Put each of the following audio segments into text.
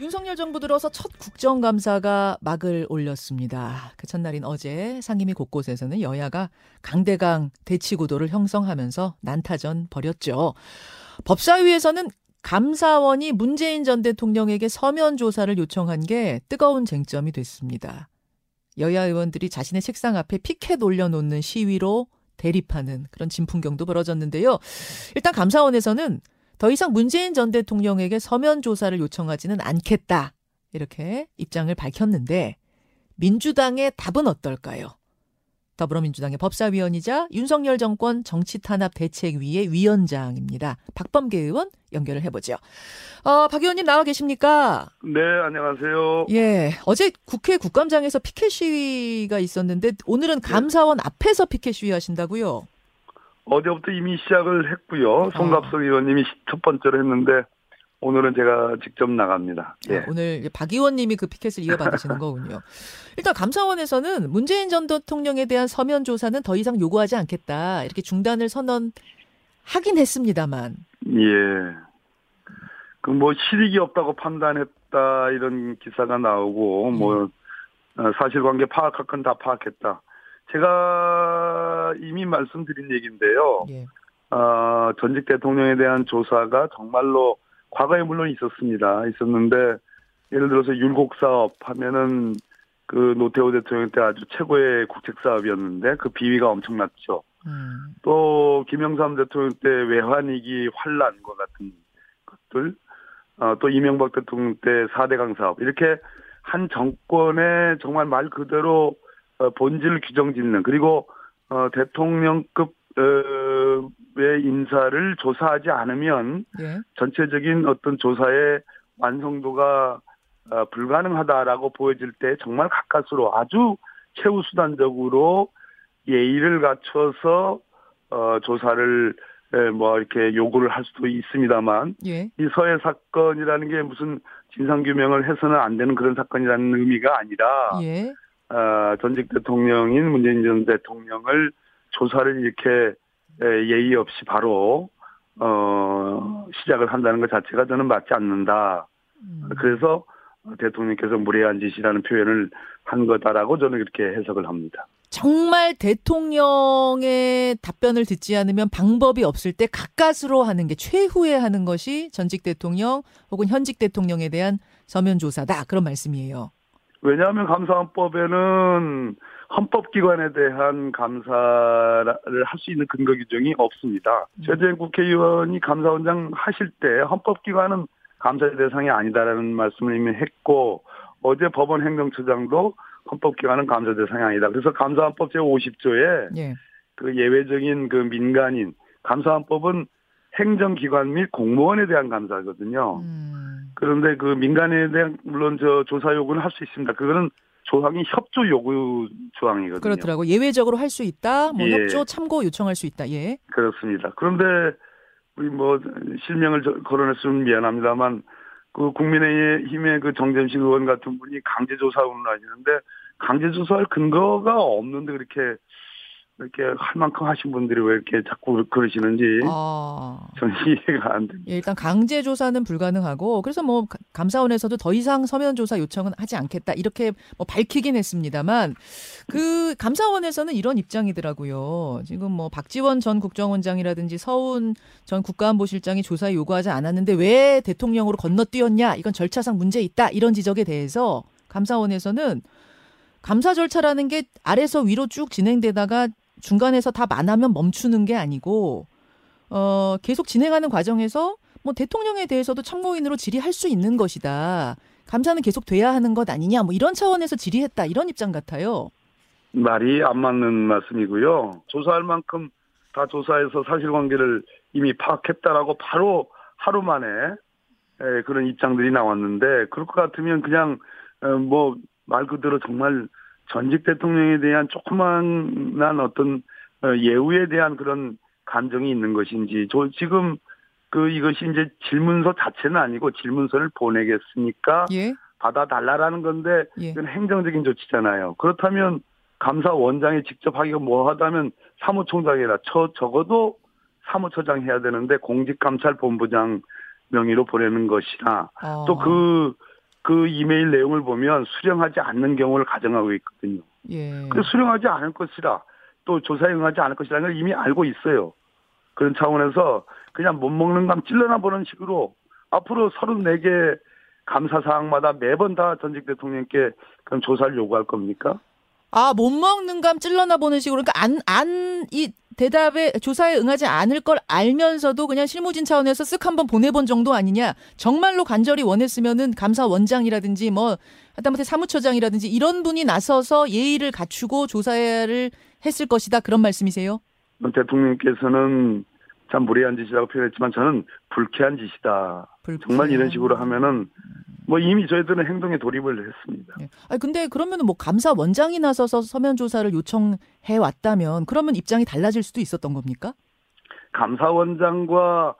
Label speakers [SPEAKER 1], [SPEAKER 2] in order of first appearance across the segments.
[SPEAKER 1] 윤석열 정부 들어서 첫 국정감사가 막을 올렸습니다. 그 첫날인 어제 상임위 곳곳에서는 여야가 강대강 대치 구도를 형성하면서 난타전 벌였죠. 법사위에서는 감사원이 문재인 전 대통령에게 서면 조사를 요청한 게 뜨거운 쟁점이 됐습니다. 여야 의원들이 자신의 책상 앞에 피켓 올려놓는 시위로 대립하는 그런 진풍경도 벌어졌는데요. 일단 감사원에서는 더 이상 문재인 전 대통령에게 서면 조사를 요청하지는 않겠다. 이렇게 입장을 밝혔는데 민주당의 답은 어떨까요? 더불어민주당의 법사위원이자 윤석열 정권 정치탄압 대책위의 위원장입니다. 박범계 의원 연결을 해보죠. 어, 박 의원님 나와 계십니까?
[SPEAKER 2] 네, 안녕하세요.
[SPEAKER 1] 예, 어제 국회 국감장에서 피켓 시위가 있었는데 오늘은
[SPEAKER 2] 네.
[SPEAKER 1] 감사원 앞에서 피켓 시위 하신다고요?
[SPEAKER 2] 어제부터 이미 시작을 했고요.
[SPEAKER 1] 아.
[SPEAKER 2] 송갑석 의원님이 첫 번째로 했는데 오늘은 제가 직접 나갑니다. 예.
[SPEAKER 1] 아, 오늘 박 의원님이 그 피켓을 이어받으시는 거군요. 일단 감사원에서는 문재인 전 대통령에 대한 서면 조사는 더 이상 요구하지 않겠다 이렇게 중단을 선언하긴 했습니다만
[SPEAKER 2] 예. 그 뭐 실익이 없다고 판단했다 이런 기사가 나오고 뭐 어, 사실관계 파악할 건 다 파악했다. 제가 이미 말씀드린 얘기인데요.
[SPEAKER 1] 예.
[SPEAKER 2] 어, 전직 대통령에 대한 조사가 정말로 과거에 물론 있었습니다. 있었는데 예를 들어서 율곡 사업 하면은 그 노태우 대통령 때 아주 최고의 국책 사업이었는데 그 비위가 엄청났죠.
[SPEAKER 1] 음,
[SPEAKER 2] 또 김영삼 대통령 때 외환위기 환란과 같은 것들, 어, 또 이명박 대통령 때 4대강 사업 이렇게 한 정권의 정말 말 그대로 어, 본질 규정 짓는 그리고 어, 대통령급 어, 의 인사를 조사하지 않으면
[SPEAKER 1] 예.
[SPEAKER 2] 전체적인 어떤 조사의 완성도가 어, 불가능하다라고 보여질 때 정말 가까스로 아주 최우수단적으로 예의를 갖춰서 어, 조사를 에, 뭐 이렇게 요구를 할 수도 있습니다만
[SPEAKER 1] 예.
[SPEAKER 2] 이 서해 사건이라는 게 무슨 진상 규명을 해서는 안 되는 그런 사건이라는 의미가 아니라
[SPEAKER 1] 예.
[SPEAKER 2] 어, 전직 대통령인 문재인 전 대통령을 조사를 이렇게 에, 예의 없이 바로 어, 시작을 한다는 것 자체가 저는 맞지 않는다.
[SPEAKER 1] 음,
[SPEAKER 2] 그래서 대통령께서 무례한 짓이라는 표현을 한 거다라고 저는 그렇게 해석을 합니다.
[SPEAKER 1] 정말 대통령의 답변을 듣지 않으면 방법이 없을 때 가까스로 하는 게 최후에 하는 것이 전직 대통령 혹은 현직 대통령에 대한 서면 조사다 그런 말씀이에요.
[SPEAKER 2] 왜냐하면 감사원법에는 헌법기관에 대한 감사를 할 수 있는 근거 규정이 없습니다.
[SPEAKER 1] 음.
[SPEAKER 2] 최재형 국회의원이 감사원장 하실 때 헌법기관은 감사의 대상이 아니다라는 말씀을 이미 했고 어제 법원 행정처장도 헌법기관은 감사 대상이 아니다. 그래서 감사원법 제50조에
[SPEAKER 1] 예.
[SPEAKER 2] 그 예외적인 그 민간인 감사원법은 행정기관 및 공무원에 대한 감사거든요.
[SPEAKER 1] 음,
[SPEAKER 2] 그런데 그 민간에 대한 물론 저 조사 요구는 할 수 있습니다. 그거는 조항이 협조 요구 조항이거든요.
[SPEAKER 1] 그렇더라고 예외적으로 할 수 있다. 뭐
[SPEAKER 2] 예.
[SPEAKER 1] 협조 참고 요청할 수 있다. 예.
[SPEAKER 2] 그렇습니다. 그런데 우리 뭐 실명을 저- 거론했으면 미안합니다만 그 국민의힘의 그 정점식 의원 같은 분이 강제조사 운운하시는데 강제조사할 근거가 없는데 그렇게 이렇게 할 만큼 하신 분들이 왜 이렇게 자꾸 그러시는지
[SPEAKER 1] 아.
[SPEAKER 2] 저는 이해가 안 됩니다.
[SPEAKER 1] 예, 일단 강제 조사는 불가능하고 그래서 뭐 가- 감사원에서도 더 이상 서면 조사 요청은 하지 않겠다 이렇게 뭐 밝히긴 했습니다만 그 감사원에서는 이런 입장이더라고요. 지금 뭐 박지원 전 국정원장이라든지 서훈 전 국가안보실장이 조사 요구하지 않았는데 왜 대통령으로 건너뛰었냐 이건 절차상 문제 있다 이런 지적에 대해서 감사원에서는 감사 절차라는 게 아래서 위로 쭉 진행되다가 중간에서 다 만하면 멈추는 게 아니고 어, 계속 진행하는 과정에서 뭐 대통령에 대해서도 참고인으로 질의할 수 있는 것이다. 감사는 계속 돼야 하는 것 아니냐. 뭐 이런 차원에서 질의했다. 이런 입장 같아요.
[SPEAKER 2] 말이 안 맞는 말씀이고요. 조사할 만큼 다 조사해서 사실관계를 이미 파악했다라고 바로 하루 만에 에, 그런 입장들이 나왔는데 그럴 것 같으면 그냥 뭐 말 그대로 정말 전직 대통령에 대한 조그만한 어떤 어, 예우에 대한 그런 감정이 있는 것인지 저 지금 그 이것이 이제 질문서 자체는 아니고 질문서를 보내겠으니까
[SPEAKER 1] 예.
[SPEAKER 2] 받아달라라는 건데
[SPEAKER 1] 예.
[SPEAKER 2] 이건 행정적인 조치잖아요. 그렇다면 감사원장이 직접 하기가 뭐하다면 사무총장이라 저 적어도 사무처장 해야 되는데 공직감찰본부장 명의로 보내는 것이나
[SPEAKER 1] 어.
[SPEAKER 2] 또그 그 이메일 내용을 보면 수령하지 않는 경우를 가정하고 있거든요.
[SPEAKER 1] 예.
[SPEAKER 2] 그 수령하지 않을 것이라 또 조사에 응하지 않을 것이라는 걸 이미 알고 있어요. 그런 차원에서 그냥 못 먹는 감 찔러나 보는 식으로 앞으로 34개 감사 사항마다 매번 다 전직 대통령께 그런 조사를 요구할 겁니까?
[SPEAKER 1] 아, 못 먹는 감 찔러나 보는 식으로 그러니까 안 안 이 대답에 조사에 응하지 않을 걸 알면서도 그냥 실무진 차원에서 쓱 한번 보내본 정도 아니냐. 정말로 간절히 원했으면은 감사원장이라든지 뭐 하다못해 사무처장이라든지 이런 분이 나서서 예의를 갖추고 조사를 했을 것이다. 그런 말씀이세요?
[SPEAKER 2] 대통령께서는 참 무례한 짓이라고 표현했지만 저는 불쾌한 짓이다. 정말 이런 식으로 하면은 뭐 이미 저희들은 행동에 돌입을 했습니다.
[SPEAKER 1] 네. 아니 근데 그러면은 뭐 감사 원장이 나서서 서면 조사를 요청해 왔다면 그러면 입장이 달라질 수도 있었던 겁니까?
[SPEAKER 2] 감사원장과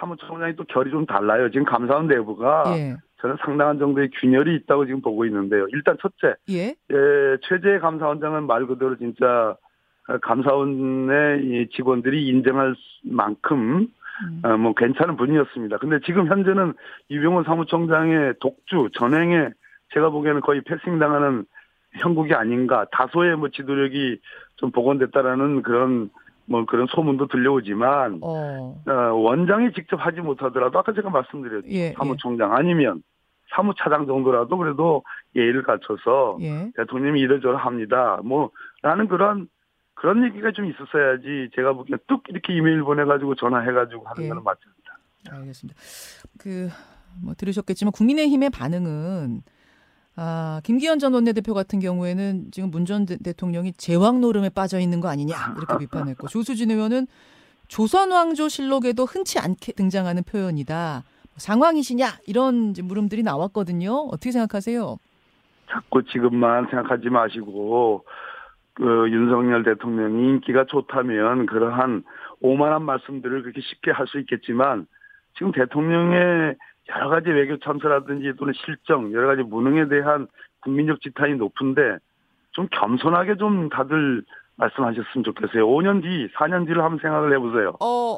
[SPEAKER 2] 사무총장이 또 결이 좀 달라요. 지금 감사원 내부가 예. 저는 상당한 정도의 균열이 있다고 지금 보고 있는데요. 일단 첫째,
[SPEAKER 1] 예.
[SPEAKER 2] 예, 최재 감사원장은 말 그대로 진짜 감사원의 직원들이 인정할 만큼 음. 어, 뭐 괜찮은 분이었습니다. 근데 지금 현재는 이병헌 사무총장의 독주 전행에 제가 보기에는 거의 패싱 당하는 형국이 아닌가 다소의 뭐 지도력이 좀 복원됐다라는 그런 뭐 그런 소문도 들려오지만
[SPEAKER 1] 어.
[SPEAKER 2] 어, 원장이 직접 하지 못하더라도 아까 제가 말씀드렸죠 예, 예. 사무총장 예. 아니면 사무차장 정도라도 그래도 예의를 갖춰서
[SPEAKER 1] 예.
[SPEAKER 2] 대통령이 이러저러 합니다. 뭐 라는 그런 그런 얘기가 좀 있었어야지 제가 보기엔 뚝 이렇게 이메일 보내가지고 전화해가지고 하는 예. 거는 맞습니다.
[SPEAKER 1] 알겠습니다. 그 뭐 들으셨겠지만 국민의힘의 반응은 아, 김기현 전 원내대표 같은 경우에는 지금 문 전 대통령이 제왕 노름에 빠져 있는 거 아니냐 이렇게 비판했고 조수진 의원은 조선 왕조 실록에도 흔치 않게 등장하는 표현이다. 상황이시냐 이런 물음들이 나왔거든요. 어떻게 생각하세요?
[SPEAKER 2] 자꾸 지금만 생각하지 마시고 그 윤석열 대통령이 인기가 좋다면 그러한 오만한 말씀들을 그렇게 쉽게 할 수 있겠지만 지금 대통령의 여러 가지 외교 참사라든지 또는 실정 여러 가지 무능에 대한 국민적 지탄이 높은데 좀 겸손하게 좀 다들 말씀하셨으면 좋겠어요. 5년 뒤, 4년 뒤를 한번 생각을 해보세요.
[SPEAKER 1] 어.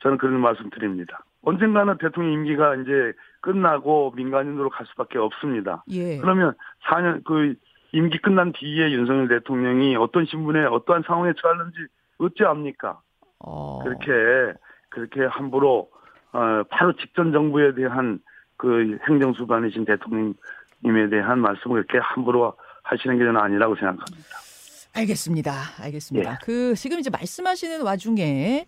[SPEAKER 2] 저는 그런 말씀 드립니다. 언젠가는 대통령 임기가 이제 끝나고 민간인으로 갈 수밖에 없습니다.
[SPEAKER 1] 예.
[SPEAKER 2] 그러면 4년 그 임기 끝난 뒤에 윤석열 대통령이 어떤 신분에 어떠한 상황에 처할는지 어찌 압니까?
[SPEAKER 1] 어.
[SPEAKER 2] 그렇게 그렇게 함부로 어, 바로 직전 정부에 대한 그 행정수반이신 대통령님에 대한 말씀을 이렇게 함부로 하시는 게 저는 아니라고 생각합니다.
[SPEAKER 1] 알겠습니다. 알겠습니다. 예. 그 지금 이제 말씀하시는 와중에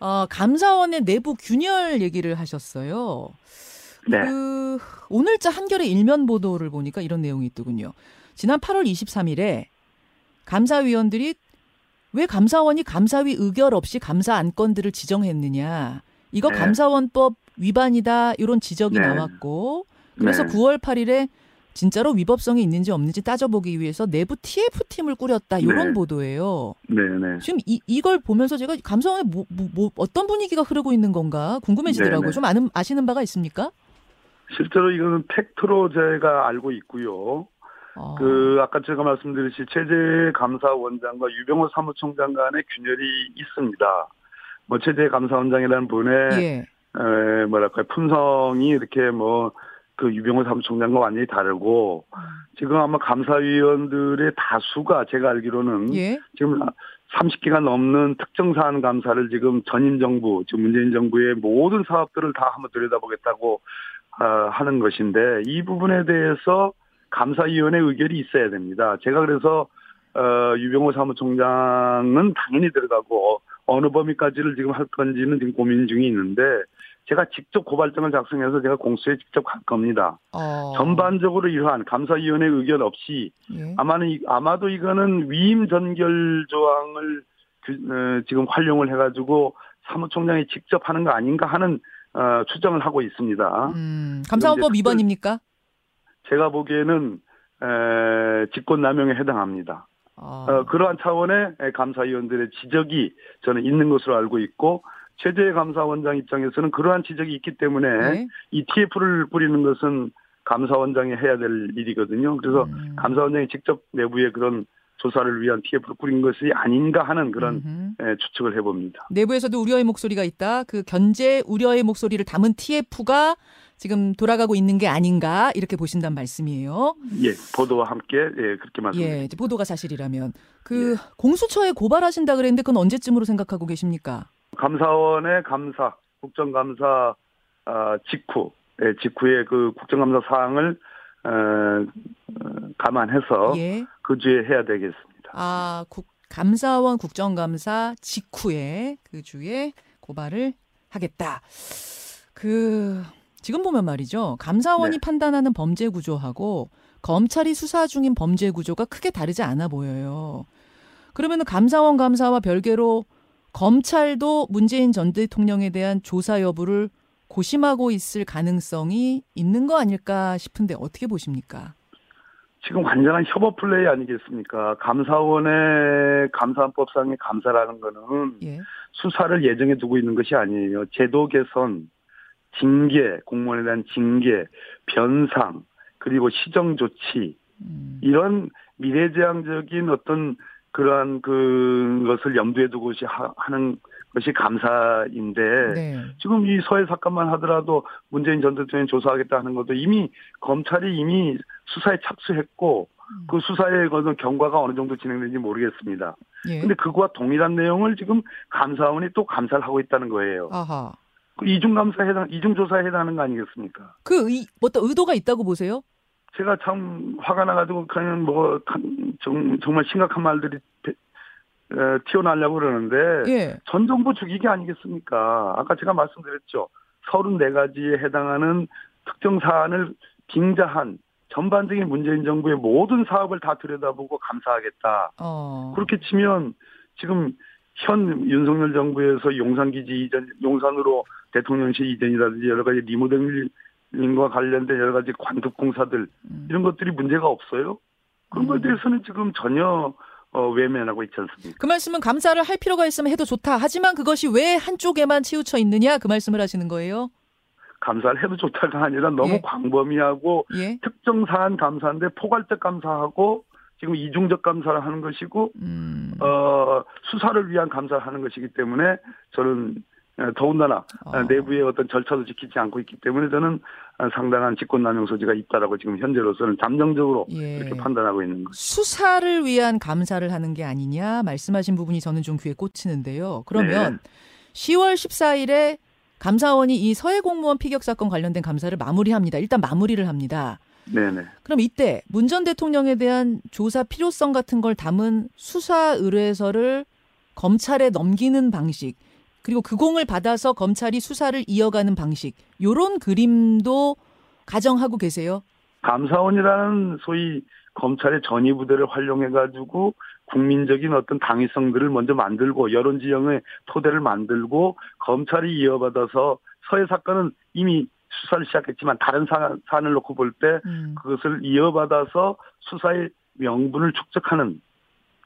[SPEAKER 1] 어, 감사원의 내부 균열 얘기를 하셨어요.
[SPEAKER 2] 네.
[SPEAKER 1] 그 오늘자 한겨레 일면 보도를 보니까 이런 내용이 있더군요. 지난 8월 23일에 감사위원들이 왜 감사원이 감사위 의결 없이 감사 안건들을 지정했느냐. 이거 네. 감사원법 위반이다. 이런 지적이 네. 나왔고 그래서 네. 9월 8일에 진짜로 위법성이 있는지 없는지 따져보기 위해서 내부 TF팀을 꾸렸다. 이런
[SPEAKER 2] 네.
[SPEAKER 1] 보도예요.
[SPEAKER 2] 네, 네.
[SPEAKER 1] 지금 이, 이걸 보면서 제가 감사원에 뭐, 뭐, 뭐 어떤 분위기가 흐르고 있는 건가 궁금해지더라고요. 네, 네. 좀 아는, 아시는 바가 있습니까?
[SPEAKER 2] 실제로 이거는 팩트로 제가 알고 있고요. 어. 그 아까 제가 말씀드렸듯이 체제 감사원장과 유병호 사무총장 간의 균열이 있습니다. 뭐 체제 감사원장이라는 분의
[SPEAKER 1] 예.
[SPEAKER 2] 에, 뭐랄까 품성이 이렇게 뭐 그 유병호 사무총장과 완전히 다르고 음. 지금 아마 감사위원들의 다수가 제가 알기로는
[SPEAKER 1] 예.
[SPEAKER 2] 지금 30기가 넘는 특정 사안 감사를 지금 전임 정부, 지금 문재인 정부의 모든 사업들을 다 한번 들여다보겠다고 어, 하는 것인데 이 부분에 대해서 감사위원회 의결이 있어야 됩니다. 제가 그래서 어, 유병호 사무총장은 당연히 들어가고 어느 범위까지를 지금 할 건지는 지금 고민 중에 있는데 제가 직접 고발장을 작성해서 제가 공수에 직접 갈 겁니다.
[SPEAKER 1] 어.
[SPEAKER 2] 전반적으로 이러한 감사위원회 의견 없이
[SPEAKER 1] 예.
[SPEAKER 2] 아마는 아마도 이거는 위임 전결 조항을 어, 지금 활용을 해가지고 사무총장이 직접 하는 거 아닌가 하는 어, 추정을 하고 있습니다.
[SPEAKER 1] 음, 감사원법 위반입니까?
[SPEAKER 2] 제가 보기에는 에, 직권남용에 해당합니다.
[SPEAKER 1] 아.
[SPEAKER 2] 어, 그러한 차원의 감사위원들의 지적이 저는 있는 것으로 알고 있고 최재 감사원장 입장에서는 그러한 지적이 있기 때문에
[SPEAKER 1] 네.
[SPEAKER 2] 이 TF를 뿌리는 것은 감사원장이 해야 될 일이거든요. 그래서
[SPEAKER 1] 음.
[SPEAKER 2] 감사원장이 직접 내부에 그런 조사를 위한 TF를 뿌린 것이 아닌가 하는 그런 에, 추측을 해봅니다.
[SPEAKER 1] 내부에서도 우려의 목소리가 있다. 그 견제 우려의 목소리를 담은 TF가 지금 돌아가고 있는 게 아닌가 이렇게 보신단 말씀이에요.
[SPEAKER 2] 예, 보도와 함께 예, 그렇게 말씀드립니다.
[SPEAKER 1] 예, 보도가 사실이라면 그 공수처에 고발하신다 그랬는데 그건 언제쯤으로 생각하고 계십니까?
[SPEAKER 2] 감사원의 감사, 국정감사 아, 직후, 예, 직후에 그 국정감사 사항을 어, 어, 감안해서
[SPEAKER 1] 예.
[SPEAKER 2] 그 주에 해야 되겠습니다.
[SPEAKER 1] 아, 국, 감사원 국정감사 직후에 그 주에 고발을 하겠다. 그 지금 보면 말이죠. 감사원이
[SPEAKER 2] 네.
[SPEAKER 1] 판단하는 범죄 구조하고 검찰이 수사 중인 범죄 구조가 크게 다르지 않아 보여요. 그러면 감사원 감사와 별개로 검찰도 문재인 전 대통령에 대한 조사 여부를 고심하고 있을 가능성이 있는 거 아닐까 싶은데 어떻게 보십니까?
[SPEAKER 2] 지금 완전한 협업 플레이 아니겠습니까? 감사원의 감사법상의 감사라는 거는
[SPEAKER 1] 예.
[SPEAKER 2] 수사를 예정해 두고 있는 것이 아니에요. 제도 개선, 징계, 공무원에 대한 징계, 변상, 그리고 시정 조치,
[SPEAKER 1] 음,
[SPEAKER 2] 이런 미래지향적인 어떤 그러한 그 것을 염두에 두고 하- 하는 것이 감사인데
[SPEAKER 1] 네.
[SPEAKER 2] 지금 이 서해 사건만 하더라도 문재인 전 대통령 조사하겠다 하는 것도 이미 검찰이 이미 수사에 착수했고
[SPEAKER 1] 음.
[SPEAKER 2] 그 수사의 거는 경과가 어느 정도 진행되는지 모르겠습니다.
[SPEAKER 1] 예.
[SPEAKER 2] 근데 그거와 동일한 내용을 지금 감사원이 또 감사를 하고 있다는 거예요.
[SPEAKER 1] 아하.
[SPEAKER 2] 그 이중 감사에 해당, 이중 조사에 해당하는 거 아니겠습니까?
[SPEAKER 1] 그 의, 어떤 의도가 있다고 보세요?
[SPEAKER 2] 제가 참 화가 나가지고 그냥 뭐 참- 정, 정말 심각한 말들이 배- 에, 튀어나오려고 그러는데
[SPEAKER 1] 예.
[SPEAKER 2] 전 정부 죽이기 아니겠습니까? 아까 제가 말씀드렸죠. 34가지에 해당하는 특정 사안을 빙자한 전반적인 문재인 정부의 모든 사업을 다 들여다보고 감사하겠다.
[SPEAKER 1] 어.
[SPEAKER 2] 그렇게 치면 지금 현 윤석열 정부에서 용산기지 이전, 용산으로 대통령실 이전이라든지 여러 가지 리모델링과 관련된 여러 가지 관특공사들
[SPEAKER 1] 음.
[SPEAKER 2] 이런 것들이 문제가 없어요. 그런 것에 대해서는 지금 전혀 어, 외면하고 있지 않습니까?
[SPEAKER 1] 그 말씀은 감사를 할 필요가 있으면 해도 좋다. 하지만 그것이 왜 한쪽에만 치우쳐 있느냐 그 말씀을 하시는 거예요.
[SPEAKER 2] 감사를 해도 좋다가 아니라 너무
[SPEAKER 1] 예.
[SPEAKER 2] 광범위하고
[SPEAKER 1] 예.
[SPEAKER 2] 특정 사안 감사인데 포괄적 감사하고 지금 이중적 감사를 하는 것이고
[SPEAKER 1] 음.
[SPEAKER 2] 어, 수사를 위한 감사를 하는 것이기 때문에 저는 어, 더군다나
[SPEAKER 1] 어.
[SPEAKER 2] 내부의 어떤 절차도 지키지 않고 있기 때문에 저는 어, 상당한 직권남용 소지가 있다라고 지금 현재로서는 잠정적으로
[SPEAKER 1] 예.
[SPEAKER 2] 그렇게 판단하고 있는 거죠.
[SPEAKER 1] 수사를 위한 감사를 하는 게 아니냐 말씀하신 부분이 저는 좀 귀에 꽂히는데요. 그러면 10월 14일에 감사원이 이 서해 공무원 피격 사건 관련된 감사를 마무리합니다. 일단 마무리를 합니다.
[SPEAKER 2] 네네.
[SPEAKER 1] 그럼 이때 문 전 대통령에 대한 조사 필요성 같은 걸 담은 수사 의뢰서를 검찰에 넘기는 방식 그리고 그 공을 받아서 검찰이 수사를 이어가는 방식 요런 그림도 가정하고 계세요.
[SPEAKER 2] 감사원이라는 소위 검찰의 전위 부대를 활용해 가지고 국민적인 어떤 당위성들을 먼저 만들고 여론 지형의 토대를 만들고 검찰이 이어받아서 서해 사건은 이미 수사를 시작했지만 다른 사, 사안을 놓고 볼때
[SPEAKER 1] 음.
[SPEAKER 2] 그것을 이어받아서 수사의 명분을 축적하는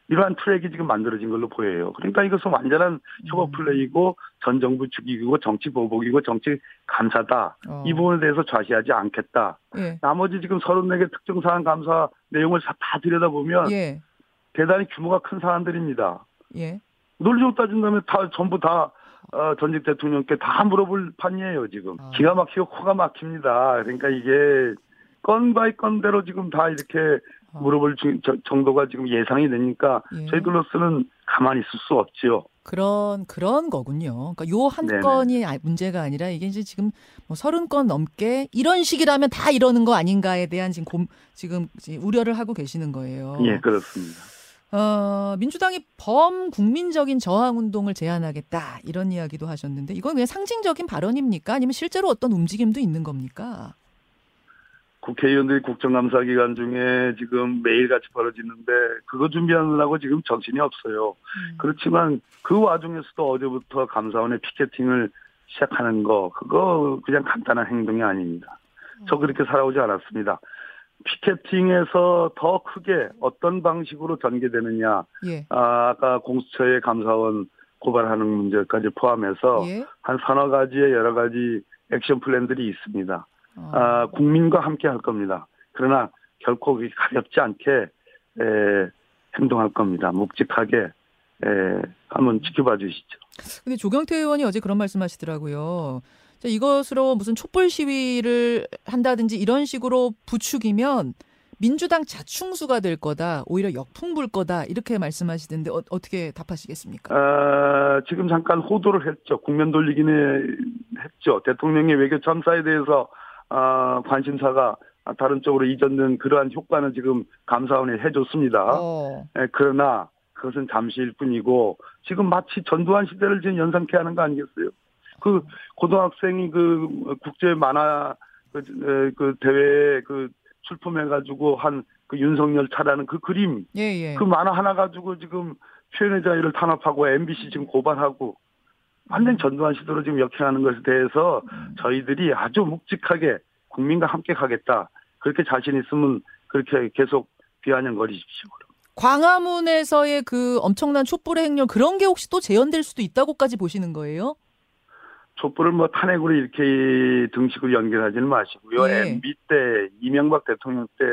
[SPEAKER 2] 이러한 트랙이 지금 만들어진 걸로 보여요. 그러니까 이것은 완전한 협업
[SPEAKER 1] 음.
[SPEAKER 2] 플레이고 전 정부 죽이고 정치 보복이고 정치 감사다.
[SPEAKER 1] 어.
[SPEAKER 2] 이 부분에 대해서 좌시하지 않겠다.
[SPEAKER 1] 예.
[SPEAKER 2] 나머지 지금 34개 특정 사안 감사 내용을 다, 다 들여다보면
[SPEAKER 1] 예.
[SPEAKER 2] 대단히 규모가 큰 사안들입니다.
[SPEAKER 1] 예.
[SPEAKER 2] 논리적으로 따진다면 다 전부 다 어, 전직 대통령께 다 물어볼 판이에요 지금.
[SPEAKER 1] 아.
[SPEAKER 2] 기가 막히고 코가 막힙니다. 그러니까 이게 건 by 건대로 지금 다 이렇게
[SPEAKER 1] 어.
[SPEAKER 2] 물어볼 주- 저- 정도가 지금 예상이 되니까
[SPEAKER 1] 예.
[SPEAKER 2] 저희들로서는 가만히 있을 수 없지요.
[SPEAKER 1] 그런 그런 거군요. 그러니까 요 한. 건이 아- 문제가 아니라 이게 이제 지금 뭐 서른 건 넘게 이런 식이라면 다 이러는 거 아닌가에 대한 지금 곰, 지금 우려를 하고 계시는 거예요.
[SPEAKER 2] 예, 그렇습니다.
[SPEAKER 1] 어, 민주당이 범국민적인 저항 운동을 제안하겠다 이런 이야기도 하셨는데 이건 그냥 상징적인 발언입니까? 아니면 실제로 어떤 움직임도 있는 겁니까?
[SPEAKER 2] 국회의원들이 국정감사 기간 중에 지금 매일같이 벌어지는데 그거 준비하느라고 지금 정신이 없어요.
[SPEAKER 1] 음.
[SPEAKER 2] 그렇지만 그 와중에서도 어제부터 감사원의 피켓팅을 시작하는 거 그거 그냥 간단한 행동이 아닙니다. 저 그렇게 살아오지 않았습니다. 피켓팅에서 더 크게 어떤 방식으로 전개되느냐
[SPEAKER 1] 예.
[SPEAKER 2] 아, 아까 공수처의 감사원 고발하는 문제까지 포함해서
[SPEAKER 1] 예.
[SPEAKER 2] 한 서너 가지의 여러 가지 액션 플랜들이 있습니다.
[SPEAKER 1] 어.
[SPEAKER 2] 아, 국민과 함께 할 겁니다. 그러나 결코 가볍지 않게 에, 행동할 겁니다. 묵직하게 에, 한번 지켜봐 주시죠.
[SPEAKER 1] 근데 조경태 의원이 어제 그런 말씀하시더라고요. 이것으로 무슨 촛불 시위를 한다든지 이런 식으로 부추기면 민주당 자충수가 될 거다, 오히려 역풍 불 거다 이렇게 말씀하시던데 어, 떻게 답하시겠습니까?
[SPEAKER 2] 어, 지금 잠깐 호도를 했죠. 국면 돌리기는 했죠. 대통령의 외교 참사에 대해서 어, 관심사가 다른 쪽으로 이전된 그러한 효과는 지금 감사원이 해줬습니다. 어. 예, 그러나 그것은 잠시일 뿐이고 지금 마치 전두환 시대를 지금 연상케 하는 거 아니겠어요? 그 고등학생이 그 국제 만화 그, 그 대회에 그 출품해가지고 한 그 윤석열 차라는 그 그림, 예, 예. 그 만화 하나 가지고 지금 표현의 자유를 탄압하고 MBC 지금 고발하고 완전 음. 전두환 시대로 지금 역행하는 것에 대해서 음. 저희들이 아주 묵직하게 국민과 함께 가겠다. 그렇게 자신 있으면 그렇게 계속 비아냥거리십시오.
[SPEAKER 1] 광화문에서의 그 엄청난 촛불의 행렬 그런 게 혹시 또 재현될 수도 있다고까지 보시는 거예요?
[SPEAKER 2] 촛불을 뭐 탄핵으로 이렇게 등식으로 연결하지는 마시고요. 예. MB 때 이명박 대통령 때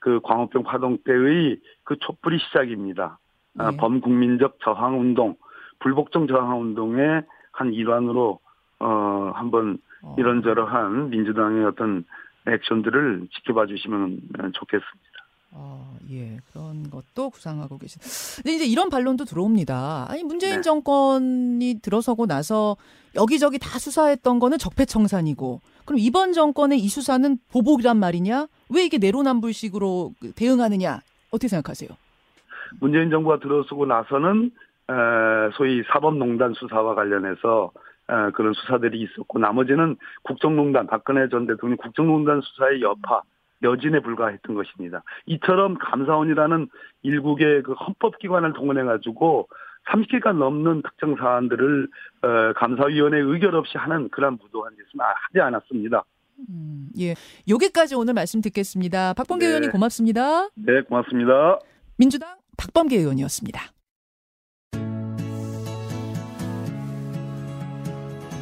[SPEAKER 2] 그 광우병 파동 때의 그 촛불이 시작입니다. 아, 예. 아, 범국민적 저항 운동, 불복종 저항 운동의 한 일환으로 어 한번 어. 이런저런한 민주당의 어떤 액션들을 지켜봐 주시면 좋겠습니다.
[SPEAKER 1] 어, 예, 그런 것도 구상하고 계신. 근데 이제 이런 반론도 들어옵니다. 아니 문재인 네. 정권이 들어서고 나서 여기저기 다 수사했던 거는 적폐청산이고, 그럼 이번 정권의 이 수사는 보복이란 말이냐? 왜 이게 내로남불식으로 그 대응하느냐? 어떻게 생각하세요?
[SPEAKER 2] 문재인 정부가 들어서고 나서는 소위 사법농단 수사와 관련해서 그런 수사들이 있었고 나머지는 국정농단 박근혜 전 대통령 국정농단 수사의 여파 여진에 불과했던 것입니다. 이처럼 감사원이라는 일국의 그 헌법기관을 동원해 가지고 30개가 넘는 특정 사안들을 어, 감사위원회 의결 없이 하는 그런 무도한 짓은 하지 않았습니다.
[SPEAKER 1] 음, 예. 여기까지 오늘 말씀 듣겠습니다. 박범계 네. 의원님 고맙습니다.
[SPEAKER 2] 네, 고맙습니다.
[SPEAKER 1] 민주당 박범계 의원이었습니다.